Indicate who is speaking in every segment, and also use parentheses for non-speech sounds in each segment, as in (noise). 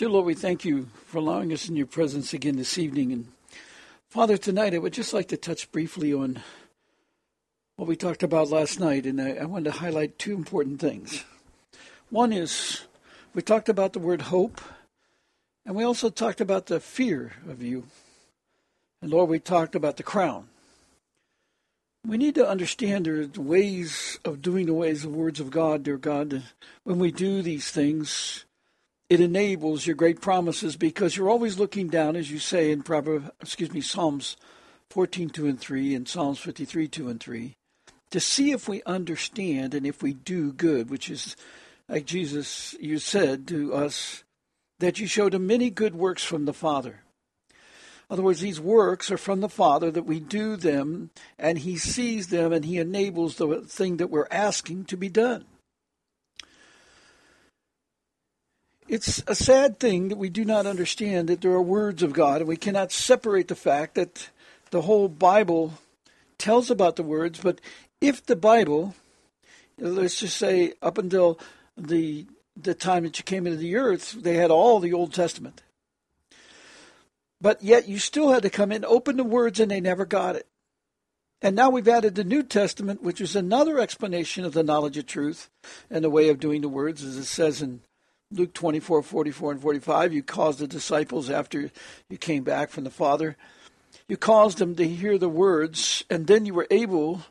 Speaker 1: Dear Lord, we thank you for allowing us in your presence again this evening. And Father, tonight I would just like to touch briefly on what we talked about last night, and I, I wanted to highlight two important things. One is we talked about the word hope, and we also talked about the fear of you. And Lord, we talked about the crown. We need to understand are ways of doing the ways of words of God, dear God. When we do these things, it enables your great promises because you're always looking down, as you say in Proverbs, excuse me, Psalms 14, 2 and 3, and Psalms 53, 2 and 3, to see if we understand and if we do good, which is like Jesus, you said to us that you showed him many good works from the Father. In other words, these works are from the Father that we do them, and He sees them and He enables the thing that we're asking to be done. It's a sad thing that we do not understand that there are words of God, and we cannot separate the fact that the whole Bible tells about the words. But if the Bible, let's just say up until the the time that you came into the earth, they had all the Old Testament. But yet you still had to come in, open the words, and they never got it. And now we've added the New Testament, which is another explanation of the knowledge of truth and the way of doing the words, as it says in Luke 24, 44, and 45, you caused the disciples after you came back from the Father, you caused them to hear the words, and then you were able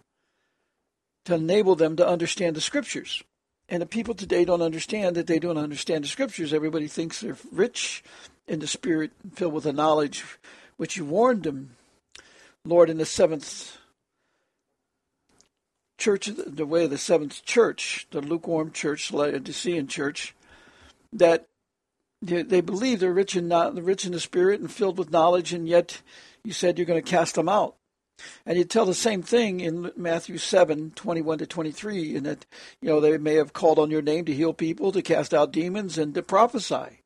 Speaker 1: to enable them to understand the Scriptures. And the people today don't understand that they don't understand the Scriptures. Everybody thinks they're rich in the Spirit, filled with the knowledge which you warned them, Lord, in the seventh church, the way of the seventh church, the lukewarm church, the Laodicean church that they believe they're rich in not rich in the spirit and filled with knowledge, and yet you said you're going to cast them out. And you tell the same thing in Matthew 7, 21 to 23, in that, you know, they may have called on your name to heal people, to cast out demons, and to prophesy.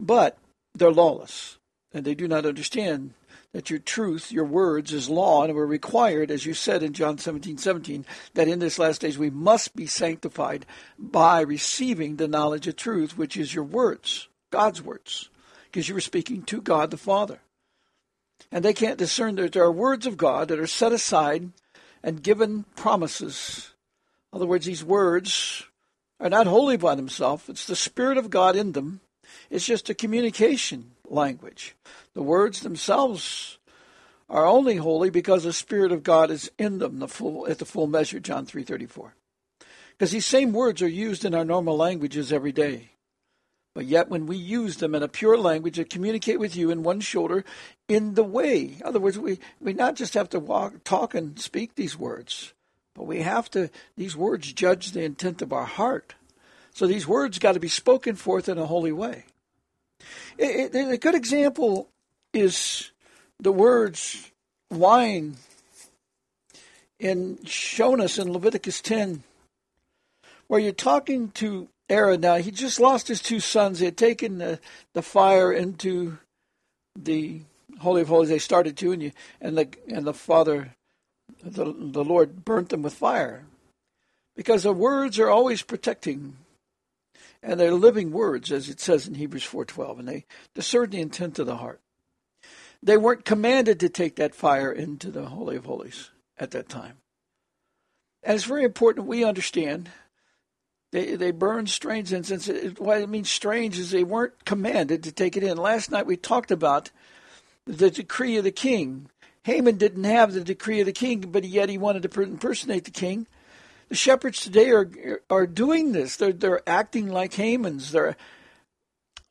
Speaker 1: But they're lawless, and they do not understand that your truth, your words, is law, and we're required, as you said in John 17, 17, that in this last days we must be sanctified by receiving the knowledge of truth, which is your words, God's words, because you were speaking to God the Father. And they can't discern that there are words of God that are set aside and given promises. In other words, these words are not holy by themselves, it's the Spirit of God in them. It's just a communication language. The words themselves are only holy because the Spirit of God is in them the full, at the full measure, John 3.34. Because these same words are used in our normal languages every day. But yet, when we use them in a pure language to communicate with you in one shoulder, in the way, in other words, we, we not just have to walk, talk and speak these words, but we have to, these words judge the intent of our heart. So these words got to be spoken forth in a holy way. It, it, a good example is the words wine in shown us in Leviticus 10, where you're talking to Aaron. Now, he just lost his two sons. They had taken the, the fire into the Holy of Holies. They started to, and, you, and, the, and the Father, the, the Lord, burnt them with fire. Because the words are always protecting and they're living words, as it says in Hebrews 4:12, and they discern the intent of the heart. They weren't commanded to take that fire into the Holy of Holies at that time. And it's very important we understand they they burned strange incense. What it means strange is they weren't commanded to take it in. Last night we talked about the decree of the king. Haman didn't have the decree of the king, but yet he wanted to impersonate the king. The shepherds today are are doing this. They're they're acting like Hamans. They're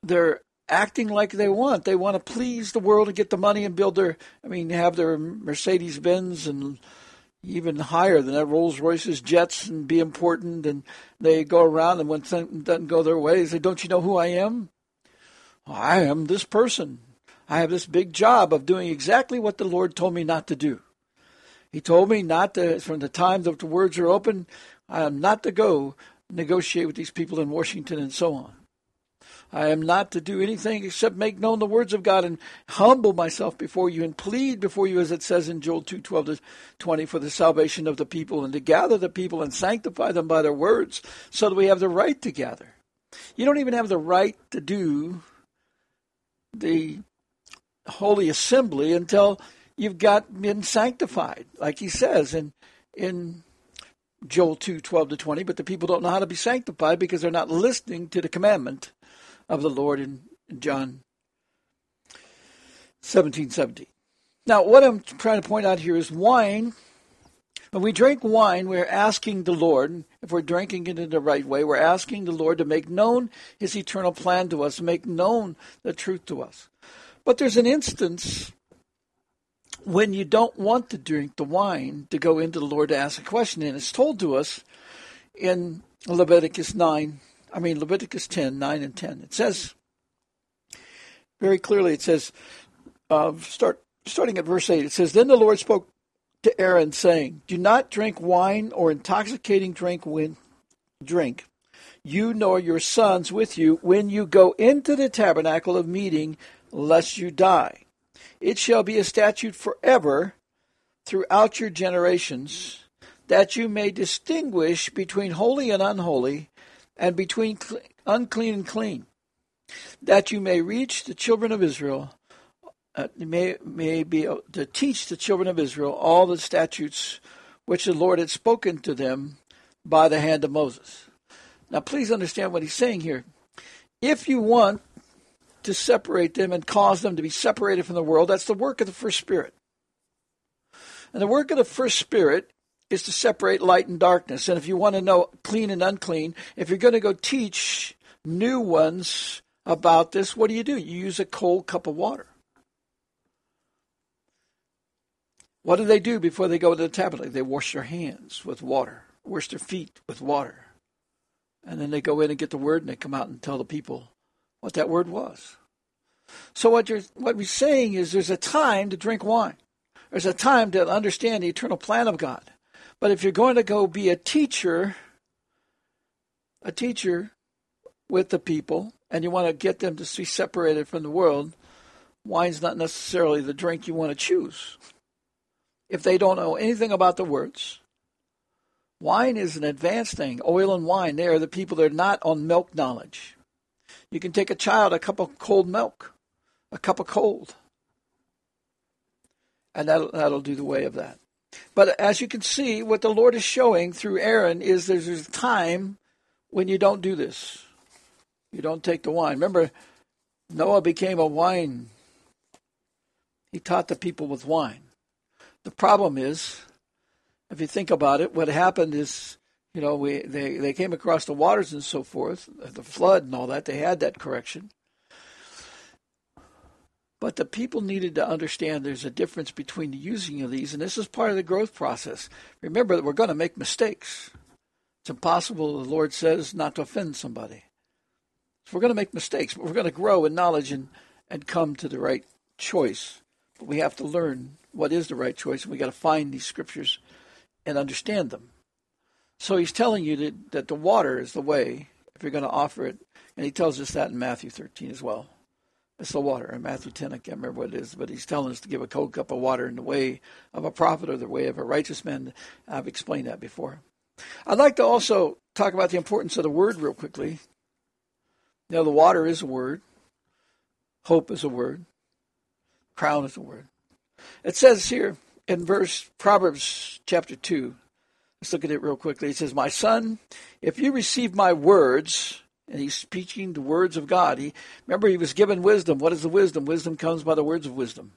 Speaker 1: they're acting like they want. They want to please the world and get the money and build their. I mean, have their Mercedes Benz and even higher than that, Rolls Royces, jets, and be important. And they go around, and when something doesn't go their way, they say, "Don't you know who I am?" I am this person. I have this big job of doing exactly what the Lord told me not to do. He told me not to, from the time that the words are open, I am not to go negotiate with these people in Washington and so on. I am not to do anything except make known the words of God and humble myself before you and plead before you, as it says in Joel 2 12 to 20, for the salvation of the people and to gather the people and sanctify them by their words so that we have the right to gather. You don't even have the right to do the holy assembly until you've got been sanctified, like he says in in Joel two twelve to 20, but the people don't know how to be sanctified because they're not listening to the commandment of the Lord in, John 17, 17. Now, what I'm trying to point out here is wine. When we drink wine, we're asking the Lord, if we're drinking it in the right way, we're asking the Lord to make known His eternal plan to us, make known the truth to us. But there's an instance when you don't want to drink the wine to go into the Lord to ask a question. And it's told to us in Leviticus 9, I mean, Leviticus 10, 9 and 10. It says very clearly, it says, uh, start starting at verse 8, it says, Then the Lord spoke to Aaron, saying, Do not drink wine or intoxicating drink when drink, you nor your sons with you, when you go into the tabernacle of meeting, lest you die. It shall be a statute forever throughout your generations, that you may distinguish between holy and unholy, and between unclean and clean, that you may reach the children of Israel, uh, may, may be uh, to teach the children of Israel all the statutes which the Lord had spoken to them by the hand of Moses. Now, please understand what he's saying here. If you want to separate them and cause them to be separated from the world. That's the work of the first spirit. And the work of the first spirit is to separate light and darkness. And if you want to know clean and unclean, if you're going to go teach new ones about this, what do you do? You use a cold cup of water. What do they do before they go to the tabernacle? They wash their hands with water, wash their feet with water. And then they go in and get the word and they come out and tell the people what that word was. So what you're what we're saying is there's a time to drink wine. There's a time to understand the eternal plan of God. But if you're going to go be a teacher, a teacher with the people, and you want to get them to be separated from the world, wine's not necessarily the drink you want to choose. If they don't know anything about the words, wine is an advanced thing. Oil and wine, they are the people that are not on milk knowledge. You can take a child a cup of cold milk, a cup of cold, and that'll, that'll do the way of that. But as you can see, what the Lord is showing through Aaron is there's a time when you don't do this. You don't take the wine. Remember, Noah became a wine. He taught the people with wine. The problem is, if you think about it, what happened is you know, we they, they came across the waters and so forth, uh, the flood and all that. They had that correction. But the people needed to understand there's a difference between the using of these, and this is part of the growth process. Remember that we're going to make mistakes. It's impossible, the Lord says, not to offend somebody. So we're going to make mistakes, but we're going to grow in knowledge and, and come to the right choice. But we have to learn what is the right choice, and we got to find these scriptures and understand them. So he's telling you that, that the water is the way if you're going to offer it. And he tells us that in Matthew 13 as well. It's the water. In Matthew 10, I can't remember what it is, but he's telling us to give a cold cup of water in the way of a prophet or the way of a righteous man. I've explained that before. I'd like to also talk about the importance of the word real quickly. You know, the water is a word, hope is a word, crown is a word. It says here in verse Proverbs chapter 2, Let's look at it real quickly. It says, My son, if you receive my words, and he's speaking the words of God. He remember he was given wisdom. What is the wisdom? Wisdom comes by the words of wisdom.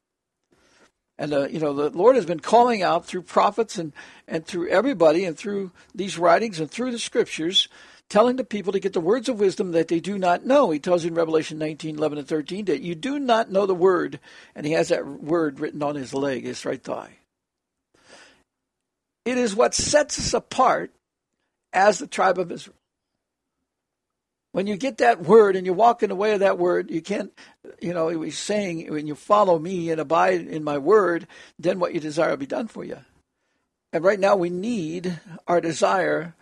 Speaker 1: And uh, you know the Lord has been calling out through prophets and and through everybody and through these writings and through the scriptures, telling the people to get the words of wisdom that they do not know. He tells you in Revelation 19, 11, and 13 that you do not know the word, and he has that word written on his leg, his right thigh. It is what sets us apart as the tribe of Israel. When you get that word and you walk in the way of that word, you can't, you know, he's saying, when you follow me and abide in my word, then what you desire will be done for you. And right now we need our desire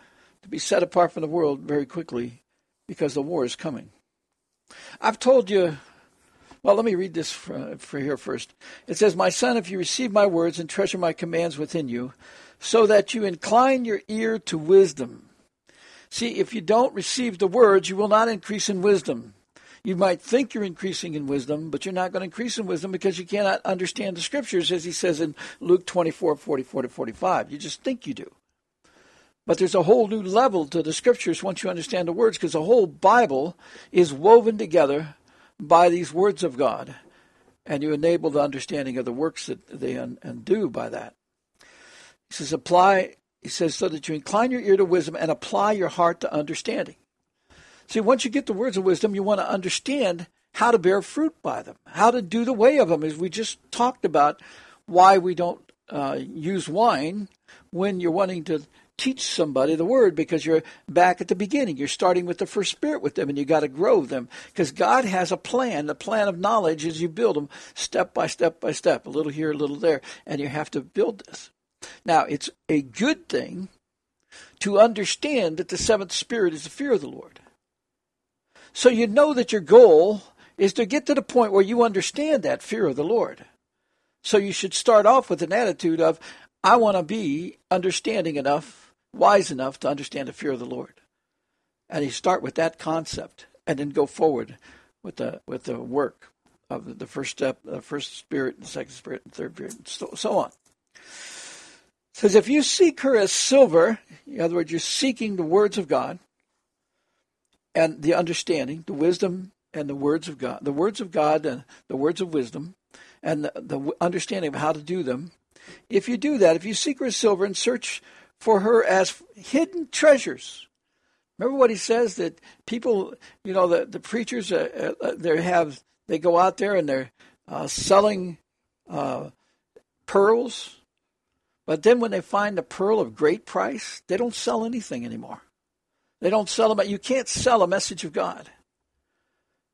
Speaker 1: to be set apart from the world very quickly because the war is coming. I've told you, well, let me read this for, for here first. It says, My son, if you receive my words and treasure my commands within you, so that you incline your ear to wisdom See, if you don't receive the words, you will not increase in wisdom. You might think you're increasing in wisdom, but you're not going to increase in wisdom because you cannot understand the scriptures, as he says in Luke 24, 44 to 45. You just think you do. But there's a whole new level to the scriptures once you understand the words, because the whole Bible is woven together by these words of God, and you enable the understanding of the works that they undo by that. He says, apply he says, so that you incline your ear to wisdom and apply your heart to understanding. See, once you get the words of wisdom, you want to understand how to bear fruit by them, how to do the way of them, as we just talked about why we don't uh, use wine when you're wanting to teach somebody the word because you're back at the beginning. You're starting with the first spirit with them and you got to grow them because God has a plan. The plan of knowledge is you build them step by step by step, a little here, a little there, and you have to build this. Now, it's a good thing to understand that the seventh spirit is the fear of the Lord. So you know that your goal is to get to the point where you understand that fear of the Lord. So you should start off with an attitude of, I want to be understanding enough, wise enough to understand the fear of the Lord. And you start with that concept and then go forward with the with the work of the first step, the first spirit, the second spirit, and third spirit, and so, so on says, if you seek her as silver, in other words, you're seeking the words of God and the understanding, the wisdom and the words of God, the words of God and the words of wisdom and the, the understanding of how to do them. If you do that, if you seek her as silver and search for her as hidden treasures, remember what he says that people, you know, the, the preachers, uh, uh, they have, they go out there and they're uh, selling uh, pearls but then when they find the pearl of great price, they don't sell anything anymore. They don't sell them. You can't sell a message of God.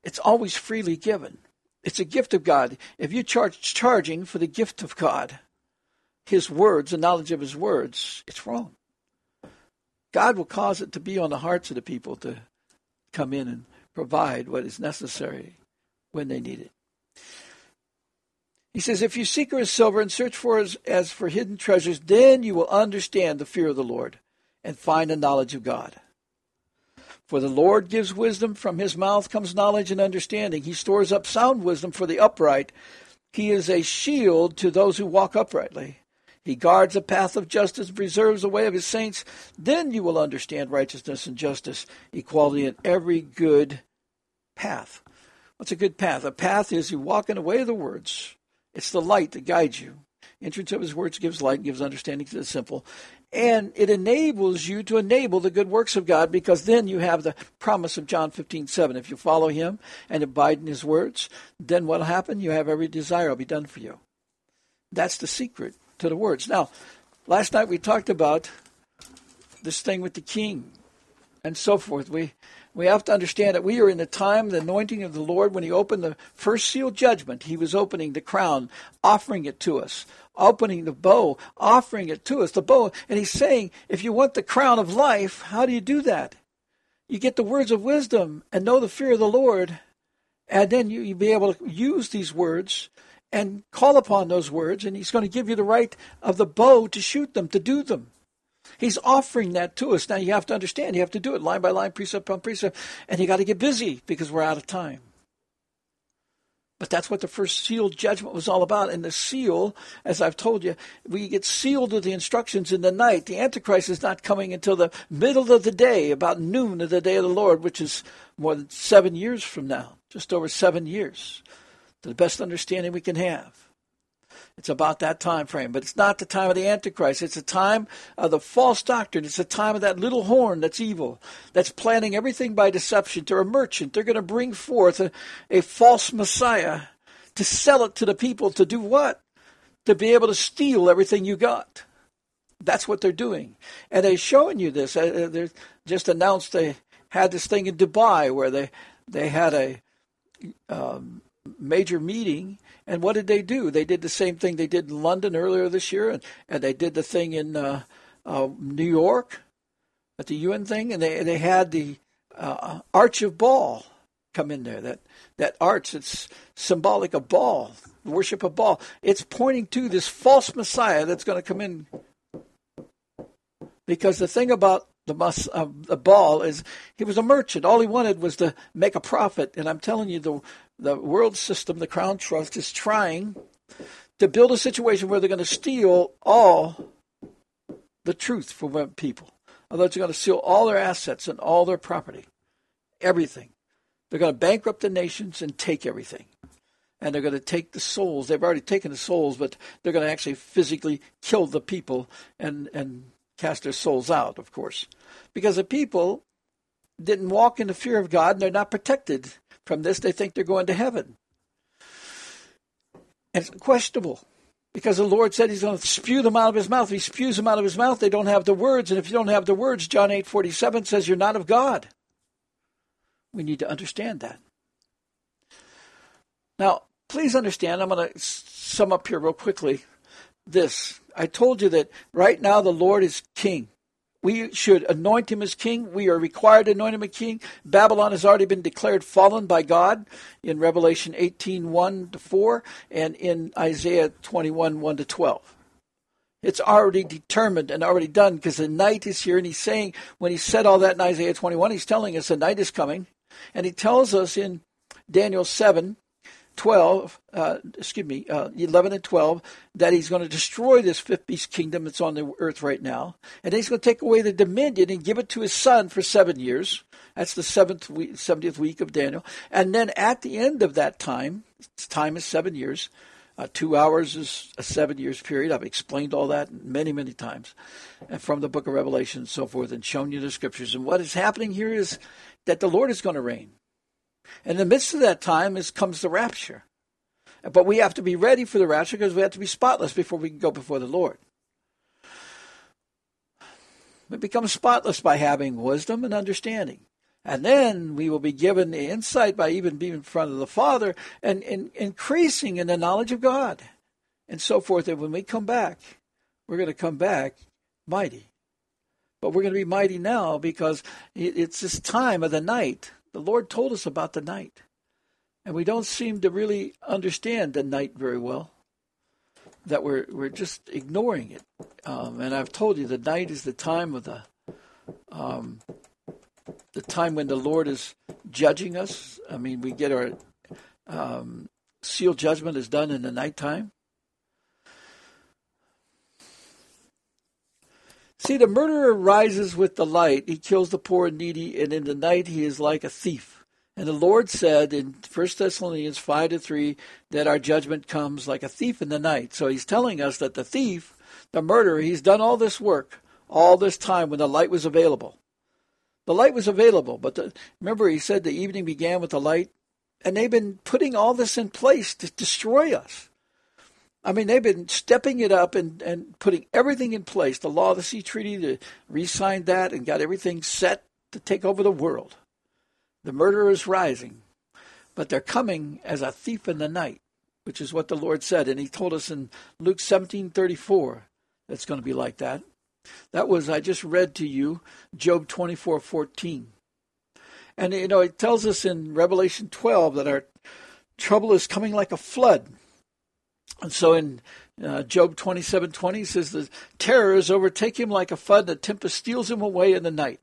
Speaker 1: It's always freely given. It's a gift of God. If you charge charging for the gift of God, His words, the knowledge of His words, it's wrong. God will cause it to be on the hearts of the people to come in and provide what is necessary when they need it. He says, If you seek her as silver and search for as, as for hidden treasures, then you will understand the fear of the Lord and find the knowledge of God. For the Lord gives wisdom, from his mouth comes knowledge and understanding. He stores up sound wisdom for the upright. He is a shield to those who walk uprightly. He guards the path of justice, and preserves the way of his saints. Then you will understand righteousness and justice, equality, and every good path. What's a good path? A path is you walk in the way of the words, it's the light that guides you. Entrance of his words gives light, gives understanding to the simple. And it enables you to enable the good works of God because then you have the promise of John 15, 7. If you follow him and abide in his words, then what will happen? You have every desire will be done for you. That's the secret to the words. Now, last night we talked about this thing with the king and so forth. We we have to understand that we are in the time, the anointing of the Lord, when He opened the first seal judgment. He was opening the crown, offering it to us, opening the bow, offering it to us, the bow. And He's saying, if you want the crown of life, how do you do that? You get the words of wisdom and know the fear of the Lord, and then you, you'll be able to use these words and call upon those words, and He's going to give you the right of the bow to shoot them, to do them. He's offering that to us. Now you have to understand, you have to do it line by line, precept on precept, and you got to get busy because we're out of time. But that's what the first seal judgment was all about. And the seal, as I've told you, we get sealed with the instructions in the night. The Antichrist is not coming until the middle of the day, about noon of the day of the Lord, which is more than seven years from now, just over seven years, to the best understanding we can have. It's about that time frame. But it's not the time of the Antichrist. It's the time of the false doctrine. It's the time of that little horn that's evil, that's planning everything by deception. They're a merchant. They're going to bring forth a, a false Messiah to sell it to the people to do what? To be able to steal everything you got. That's what they're doing. And they're showing you this. Uh, uh, they just announced they had this thing in Dubai where they they had a um, major meeting, and what did they do? They did the same thing they did in London earlier this year, and, and they did the thing in uh, uh, New York at the UN thing, and they they had the uh, Arch of Baal come in there. That that arch that's symbolic of Baal, worship of Baal. It's pointing to this false Messiah that's going to come in. Because the thing about the, mus, uh, the Baal is he was a merchant. All he wanted was to make a profit. And I'm telling you, the the world system, the Crown Trust, is trying to build a situation where they're going to steal all the truth from people. Otherwise, they're going to steal all their assets and all their property, everything. They're going to bankrupt the nations and take everything. And they're going to take the souls. They've already taken the souls, but they're going to actually physically kill the people and, and cast their souls out, of course. Because the people didn't walk in the fear of God and they're not protected from this. They think they're going to heaven. And it's questionable because the Lord said He's going to spew them out of His mouth. If He spews them out of His mouth, they don't have the words. And if you don't have the words, John eight forty seven says you're not of God. We need to understand that. Now, please understand, I'm going to sum up here real quickly this. I told you that right now the Lord is king. We should anoint him as king. We are required to anoint him a king. Babylon has already been declared fallen by God in Revelation 18 1 to 4 and in Isaiah 21 1 to 12. It's already determined and already done because the night is here. And he's saying, when he said all that in Isaiah 21, he's telling us the night is coming. And he tells us in Daniel 7 12, uh, excuse me, uh, 11 and 12, that he's going to destroy this fifth beast kingdom that's on the earth right now. And he's going to take away the dominion and give it to his son for seven years. That's the seventh week, 70th week of Daniel. And then at the end of that time, time is seven years. Uh, two hours is a seven years period. I've explained all that many, many times and from the book of Revelation and so forth and shown you the scriptures. And what is happening here is that the Lord is going to reign. In the midst of that time is comes the rapture. But we have to be ready for the rapture because we have to be spotless before we can go before the Lord. We become spotless by having wisdom and understanding. And then we will be given the insight by even being in front of the Father and, and increasing in the knowledge of God and so forth. And when we come back, we're going to come back mighty. But we're going to be mighty now because it's this time of the night the Lord told us about the night, and we don't seem to really understand the night very well. That we're we're just ignoring it. Um, and I've told you the night is the time of the um, the time when the Lord is judging us. I mean, we get our um, seal judgment is done in the nighttime. See, the murderer rises with the light. He kills the poor and needy, and in the night he is like a thief. And the Lord said in 1 Thessalonians 5 to 3 that our judgment comes like a thief in the night. So he's telling us that the thief, the murderer, he's done all this work all this time when the light was available. The light was available, but the, remember he said the evening began with the light, and they've been putting all this in place to destroy us. I mean, they've been stepping it up and, and putting everything in place. The Law of the Sea Treaty, to re-signed that and got everything set to take over the world. The murderer is rising, but they're coming as a thief in the night, which is what the Lord said. And he told us in Luke 17:34 that's going to be like that. That was I just read to you Job 24:14. And you know, it tells us in Revelation 12 that our trouble is coming like a flood and so in uh, Job 27 20 says, The terrors overtake him like a flood, the tempest steals him away in the night.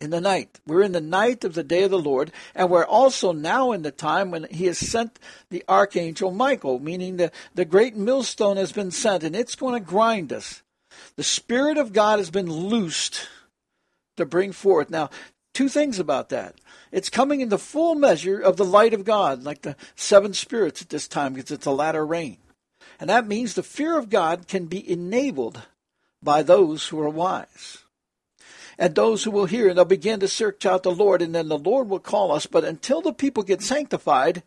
Speaker 1: In the night. We're in the night of the day of the Lord, and we're also now in the time when he has sent the archangel Michael, meaning the, the great millstone has been sent, and it's going to grind us. The Spirit of God has been loosed to bring forth. Now, two things about that. It's coming in the full measure of the light of God, like the seven spirits at this time, because it's a latter rain. And that means the fear of God can be enabled by those who are wise. And those who will hear, and they'll begin to search out the Lord, and then the Lord will call us. But until the people get sanctified,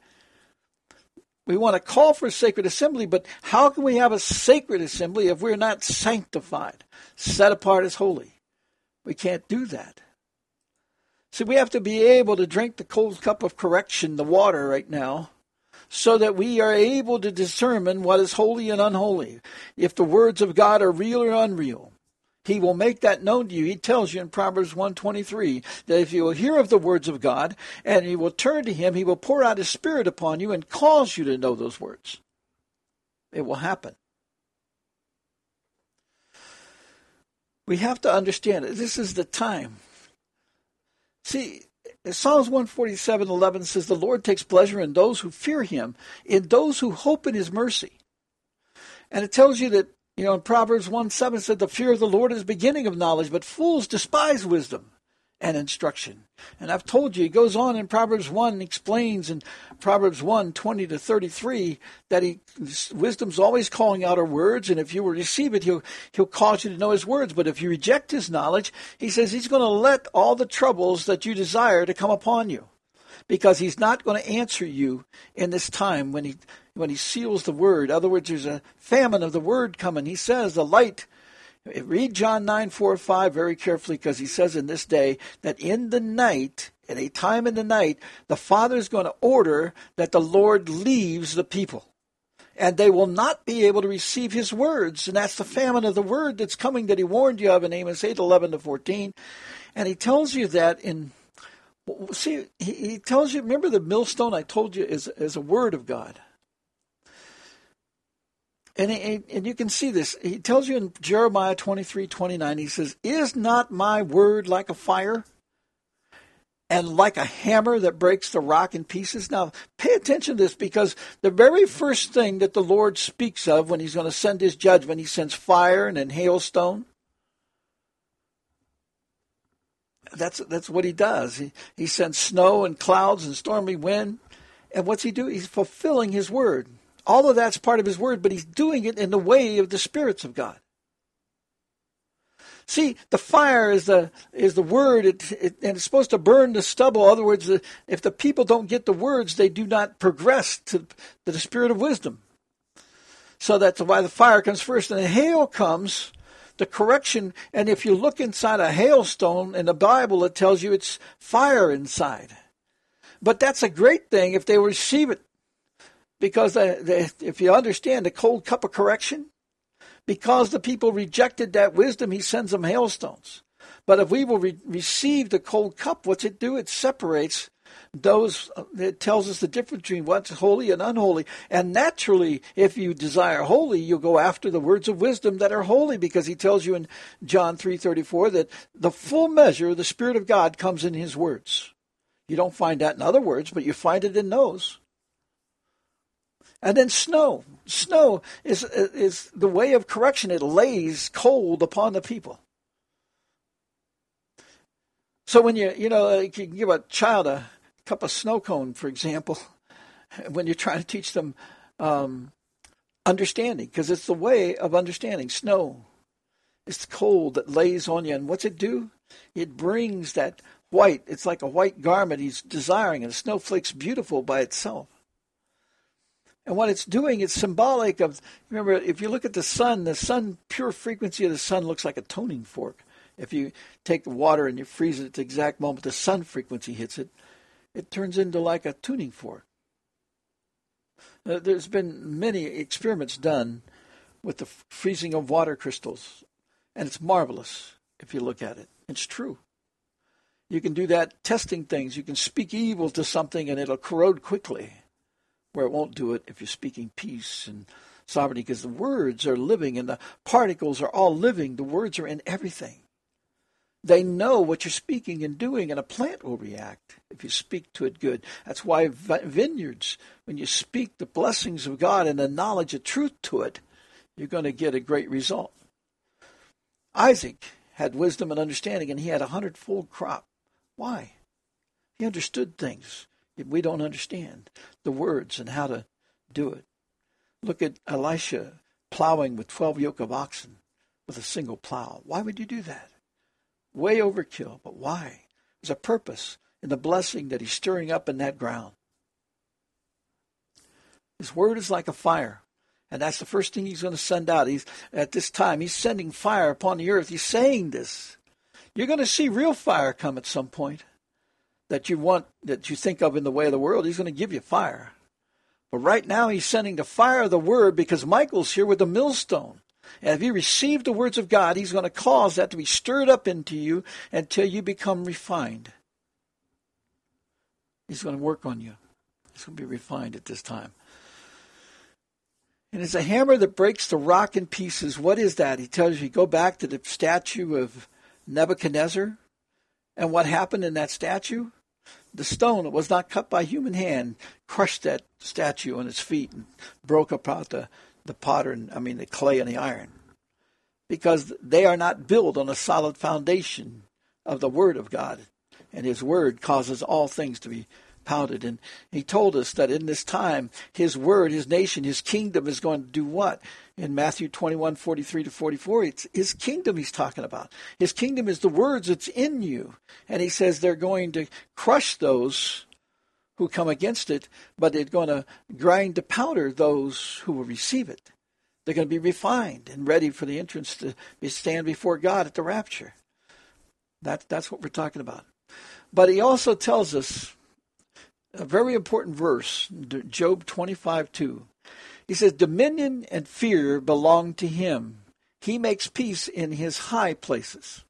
Speaker 1: we want to call for a sacred assembly, but how can we have a sacred assembly if we're not sanctified, set apart as holy? We can't do that. See, we have to be able to drink the cold cup of correction, the water right now, so that we are able to determine what is holy and unholy. If the words of God are real or unreal. He will make that known to you. He tells you in Proverbs 123 that if you will hear of the words of God and you will turn to him, he will pour out his spirit upon you and cause you to know those words. It will happen. We have to understand it. This is the time. See, Psalms 147:11 says the Lord takes pleasure in those who fear him, in those who hope in his mercy. And it tells you that you know, in Proverbs 1 7 said, The fear of the Lord is beginning of knowledge, but fools despise wisdom and instruction. And I've told you, he goes on in Proverbs 1 explains in Proverbs 1 20 to 33 that he wisdom's always calling out her words, and if you will receive it, he'll, he'll cause you to know his words. But if you reject his knowledge, he says he's going to let all the troubles that you desire to come upon you because he's not going to answer you in this time when he when he seals the word. In other words, there's a famine of the word coming. He says the light. Read John 9, 4, 5 very carefully because he says in this day that in the night, at a time in the night, the Father is going to order that the Lord leaves the people. And they will not be able to receive his words. And that's the famine of the word that's coming that he warned you of in Amos 8, 11 to 14. And he tells you that in See, he, he, tells you. Remember the millstone I told you is is a word of God. And, he, and you can see this. He tells you in Jeremiah 23, 29, he says, Is not my word like a fire and like a hammer that breaks the rock in pieces? Now, pay attention to this because the very first thing that the Lord speaks of when he's going to send his judgment, he sends fire and then hailstone. That's, that's what he does. He, he sends snow and clouds and stormy wind. And what's he do? He's fulfilling his word. All of that's part of his word, but he's doing it in the way of the spirits of God. See, the fire is the is the word, it, it, and it's supposed to burn the stubble. In other words, if the people don't get the words, they do not progress to, to the spirit of wisdom. So that's why the fire comes first, and the hail comes, the correction. And if you look inside a hailstone in the Bible, it tells you it's fire inside. But that's a great thing if they receive it because the, the, if you understand the cold cup of correction, because the people rejected that wisdom, he sends them hailstones. But if we will re- receive the cold cup, what's it do? It separates those, uh, it tells us the difference between what's holy and unholy. And naturally, if you desire holy, you'll go after the words of wisdom that are holy, because he tells you in John 3.34 that the full measure of the Spirit of God comes in his words. You don't find that in other words, but you find it in those. And then snow. Snow is, is the way of correction. It lays cold upon the people. So when you, you know, you can give a child a cup of snow cone, for example, (laughs) when you're trying to teach them um, understanding, because it's the way of understanding. Snow. It's cold that lays on you. And what's it do? It brings that white. It's like a white garment he's desiring. And the snowflake's beautiful by itself. And what it's doing, it's symbolic of, remember, if you look at the sun, the sun, pure frequency of the sun looks like a tuning fork. If you take the water and you freeze it at the exact moment the sun frequency hits it, it turns into like a tuning fork. Uh, there's been many experiments done with the freezing of water crystals, and it's marvelous if you look at it. It's true. You can do that testing things. You can speak evil to something and it'll corrode quickly where it won't do it if you're speaking peace and sovereignty, because the words are living and the particles are all living. The words are in everything. They know what you're speaking and doing, and a plant will react if you speak to it good. That's why vineyards, when you speak the blessings of God and the knowledge of truth to it, you're going to get a great result. Isaac had wisdom and understanding, and he had a hundredfold crop. Why? He understood things we don't understand the words and how to do it. Look at Elisha plowing with 12 yoke of oxen with a single plow. Why would you do that? Way overkill, but why? There's a purpose in the blessing that he's stirring up in that ground. His word is like a fire. And that's the first thing he's going to send out. He's at this time, he's sending fire upon the earth. He's saying this. You're going to see real fire come at some point. That you want, that you think of in the way of the world, he's going to give you fire. But right now, he's sending the fire of the word because Michael's here with the millstone. And if you receive the words of God, he's going to cause that to be stirred up into you until you become refined. He's going to work on you. He's going to be refined at this time. And it's a hammer that breaks the rock in pieces. What is that? He tells you, go back to the statue of Nebuchadnezzar. And what happened in that statue? The stone that was not cut by human hand crushed that statue on its feet and broke apart the, the potter, and, I mean the clay and the iron. Because they are not built on a solid foundation of the Word of God. And His Word causes all things to be pounded. And he told us that in this time, his word, his nation, his kingdom is going to do what? In Matthew 21, 43 to 44, it's his kingdom he's talking about. His kingdom is the words that's in you. And he says they're going to crush those who come against it, but they're going to grind to powder those who will receive it. They're going to be refined and ready for the entrance to stand before God at the rapture. That, that's what we're talking about. But he also tells us a very important verse, Job 25 2. He says, Dominion and fear belong to him. He makes peace in his high places.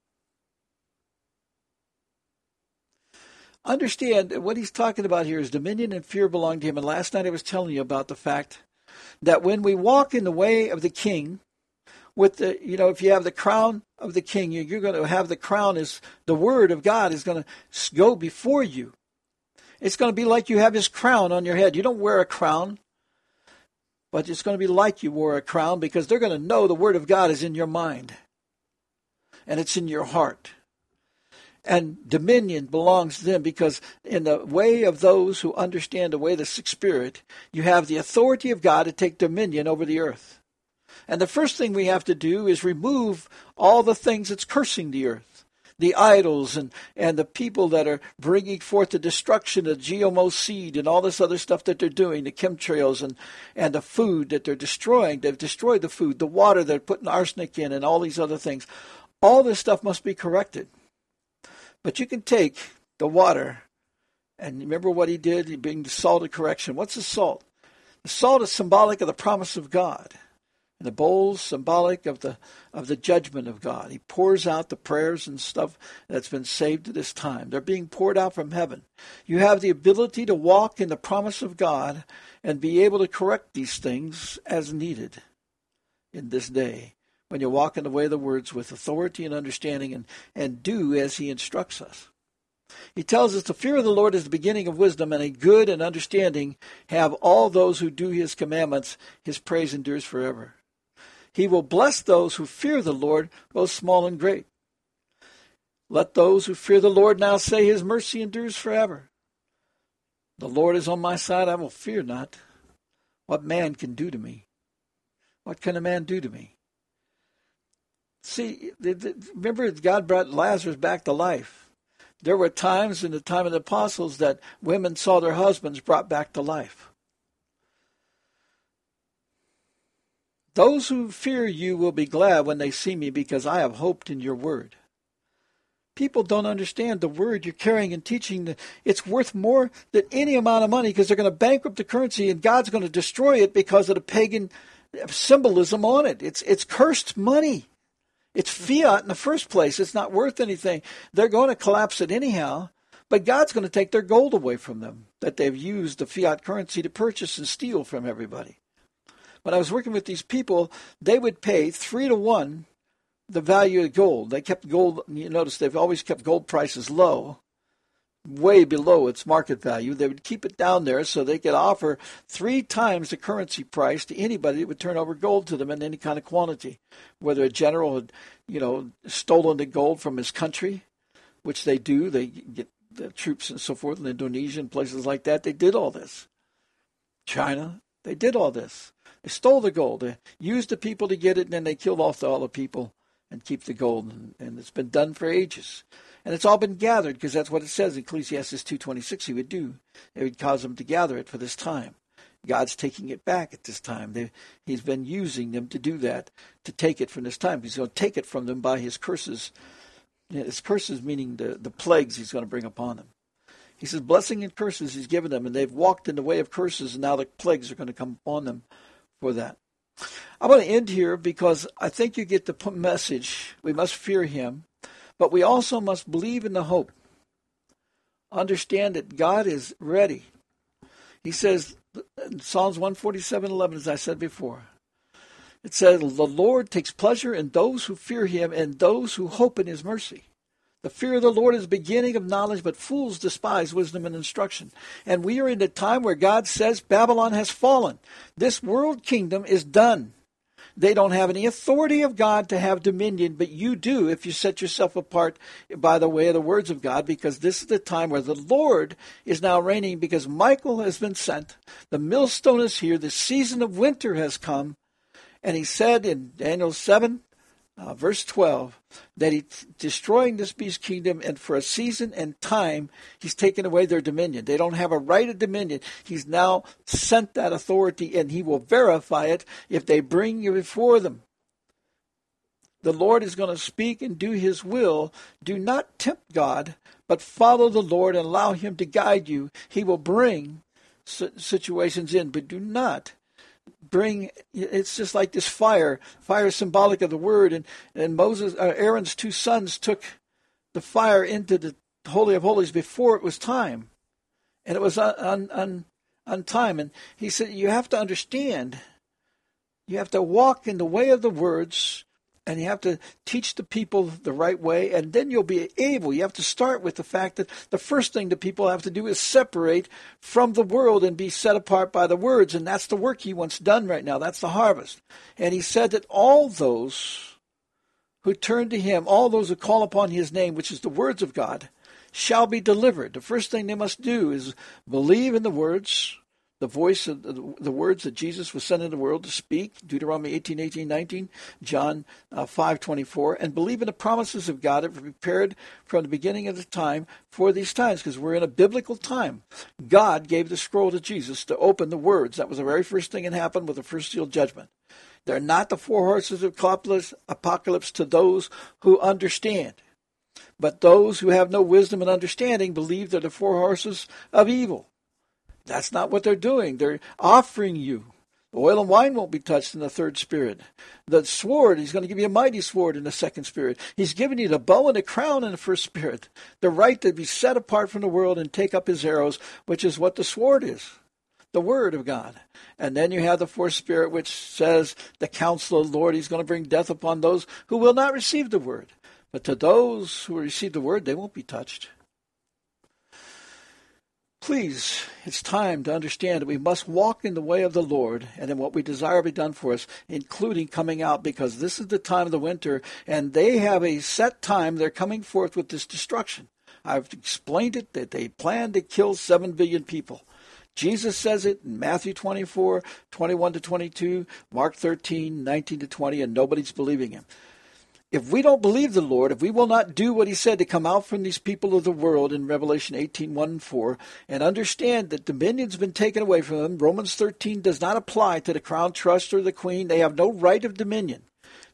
Speaker 1: Understand what he's talking about here is dominion and fear belong to him. And last night I was telling you about the fact that when we walk in the way of the king, with the you know if you have the crown of the king you're going to have the crown is the word of god is going to go before you it's going to be like you have his crown on your head. You don't wear a crown, but it's going to be like you wore a crown because they're going to know the Word of God is in your mind and it's in your heart. And dominion belongs to them because, in the way of those who understand the way of the Spirit, you have the authority of God to take dominion over the earth. And the first thing we have to do is remove all the things that's cursing the earth the idols and, and the people that are bringing forth the destruction of GMO seed and all this other stuff that they're doing, the chemtrails and, and the food that they're destroying. They've destroyed the food, the water they're putting arsenic in, and all these other things. All this stuff must be corrected. But you can take the water, and remember what he did? He being the salt of correction. What's the salt? The salt is symbolic of the promise of God. And the bowl's symbolic of the of the judgment of God. He pours out the prayers and stuff that's been saved to this time. They're being poured out from heaven. You have the ability to walk in the promise of God and be able to correct these things as needed in this day. When you walk in the way of the words with authority and understanding and, and do as he instructs us. He tells us the fear of the Lord is the beginning of wisdom, and a good and understanding have all those who do his commandments. His praise endures forever. He will bless those who fear the Lord, both small and great. Let those who fear the Lord now say, His mercy endures forever. The Lord is on my side, I will fear not. What man can do to me? What can a man do to me? See, remember, God brought Lazarus back to life. There were times in the time of the apostles that women saw their husbands brought back to life. Those who fear you will be glad when they see me because I have hoped in your word. People don't understand the word you're carrying and teaching. It's worth more than any amount of money because they're going to bankrupt the currency and God's going to destroy it because of the pagan symbolism on it. It's, it's cursed money. It's fiat in the first place. It's not worth anything. They're going to collapse it anyhow. But God's going to take their gold away from them that they've used the fiat currency to purchase and steal from everybody when I was working with these people, they would pay three to one the value of gold. They kept gold, you notice they've always kept gold prices low, way below its market value. They would keep it down there so they could offer three times the currency price to anybody that would turn over gold to them in any kind of quantity. Whether a general had, you know, stolen the gold from his country, which they do, they get the troops and so forth in Indonesia and places like that. They did all this. China, they did all this. Stole the gold. They used the people to get it, and then they killed off all the people and keep the gold. And, and it's been done for ages. And it's all been gathered because that's what it says in Ecclesiastes 2.26 he would do. It would cause them to gather it for this time. God's taking it back at this time. They, he's been using them to do that, to take it from this time. He's going to take it from them by his curses. His curses meaning the, the plagues he's going to bring upon them. He says, blessing and curses he's given them, and they've walked in the way of curses, and now the plagues are going to come upon them for that. I'm going to end here because I think you get the message. We must fear him, but we also must believe in the hope. Understand that God is ready. He says in Psalms 147:11, as I said before, it says, The Lord takes pleasure in those who fear him and those who hope in his mercy. The fear of the Lord is the beginning of knowledge, but fools despise wisdom and instruction. And we are in a time where God says Babylon has fallen. This world kingdom is done. They don't have any authority of God to have dominion, but you do if you set yourself apart by the way of the words of God, because this is the time where the Lord is now reigning, because Michael has been sent. The millstone is here. The season of winter has come. And he said in Daniel 7, uh, verse 12, that he's destroying this beast kingdom, and for a season and time, he's taken away their dominion. They don't have a right of dominion. He's now sent that authority, and he will verify it if they bring you before them. The Lord is going to speak and do his will. Do not tempt God, but follow the Lord and allow him to guide you. He will bring situations in, but do not bring it's just like this fire. Fire is symbolic of the word. And and moses uh, aaron's two sons took the fire into the holy of holies before it was time. And it was on on on, on time and he said you have to understand you have to walk in the way of the words and you have to teach the people the right way, and then you'll be able. You have to start with the fact that the first thing that people have to do is separate from the world and be set apart by the words, and that's the work he wants done right now. That's the harvest. And he said that all those who turn to him, all those who call upon his name, which is the words of God, shall be delivered. The first thing they must do is believe in the words, the voice of the, the, words that Jesus was sent into the world to speak, Deuteronomy 18, 18, 19, John uh, 5, 24, and believe in the promises of God that were prepared from the beginning of the time for these times, because we're in a biblical time. God gave the scroll to Jesus to open the words. That was the very first thing that happened with the first seal judgment. They're not the four horses of apocalypse to those who understand. But those who have no wisdom and understanding believe they're the four horses of evil. That's not what they're doing. They're offering you. Oil and wine won't be touched in the third spirit. The sword, he's going to give you a mighty sword in the second spirit. He's giving you the bow and the crown in the first spirit. The right to be set apart from the world and take up his arrows, which is what the sword is. The word of God. And then you have the fourth spirit, which says the counsel of the Lord, he's going to bring death upon those who will not receive the word. But to those who receive the word, they won't be touched. Please, it's time to understand that we must walk in the way of the Lord and in what we desire be done for us, including coming out, because this is the time of the winter, and they have a set time they're coming forth with this destruction. I've explained it that they plan to kill 7 billion people. Jesus says it in Matthew 24, 21 to 22, Mark 13, 19 to 20, and nobody's believing him if we don't believe the Lord, if we will not do what he said to come out from these people of the world in Revelation 18, 1 and 4, and understand that dominion's been taken away from them, Romans 13 does not apply to the crown trust or the queen. They have no right of dominion.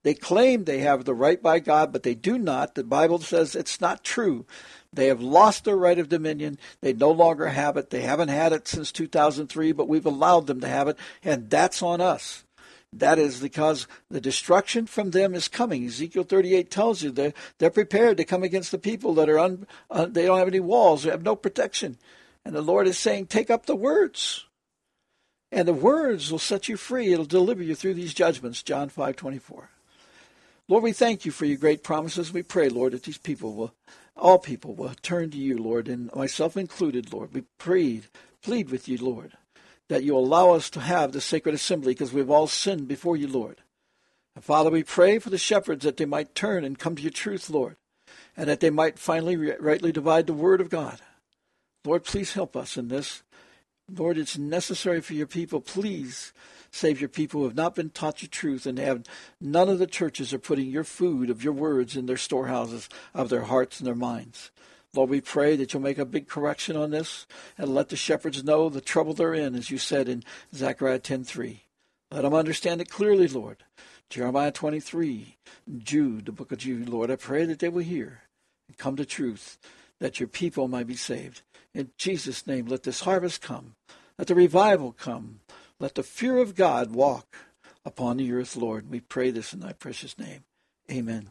Speaker 1: They claim they have the right by God, but they do not. The Bible says it's not true. They have lost their right of dominion. They no longer have it. They haven't had it since 2003, but we've allowed them to have it, and that's on us. That is because the destruction from them is coming. Ezekiel 38 tells you they're, they're prepared to come against the people that are un, uh, they don't have any walls, they have no protection. And the Lord is saying, take up the words. And the words will set you free. It'll deliver you through these judgments. John 5 24. Lord, we thank you for your great promises. We pray, Lord, that these people will, all people will turn to you, Lord, and myself included, Lord. We plead, plead with you, Lord that you allow us to have the sacred assembly because we've all sinned before you, Lord. And Father, we pray for the shepherds that they might turn and come to your truth, Lord, and that they might finally rightly divide the word of God. Lord, please help us in this. Lord, it's necessary for your people. Please save your people who have not been taught your truth and have none of the churches are putting your food of your words in their storehouses of their hearts and their minds. Lord, we pray that you'll make a big correction on this and let the shepherds know the trouble they're in, as you said in Zechariah 10.3. Let them understand it clearly, Lord. Jeremiah 23, Jude, the book of Jude, Lord, I pray that they will hear and come to truth, that your people might be saved. In Jesus' name, let this harvest come. Let the revival come. Let the fear of God walk upon the earth, Lord. We pray this in thy precious name. Amen.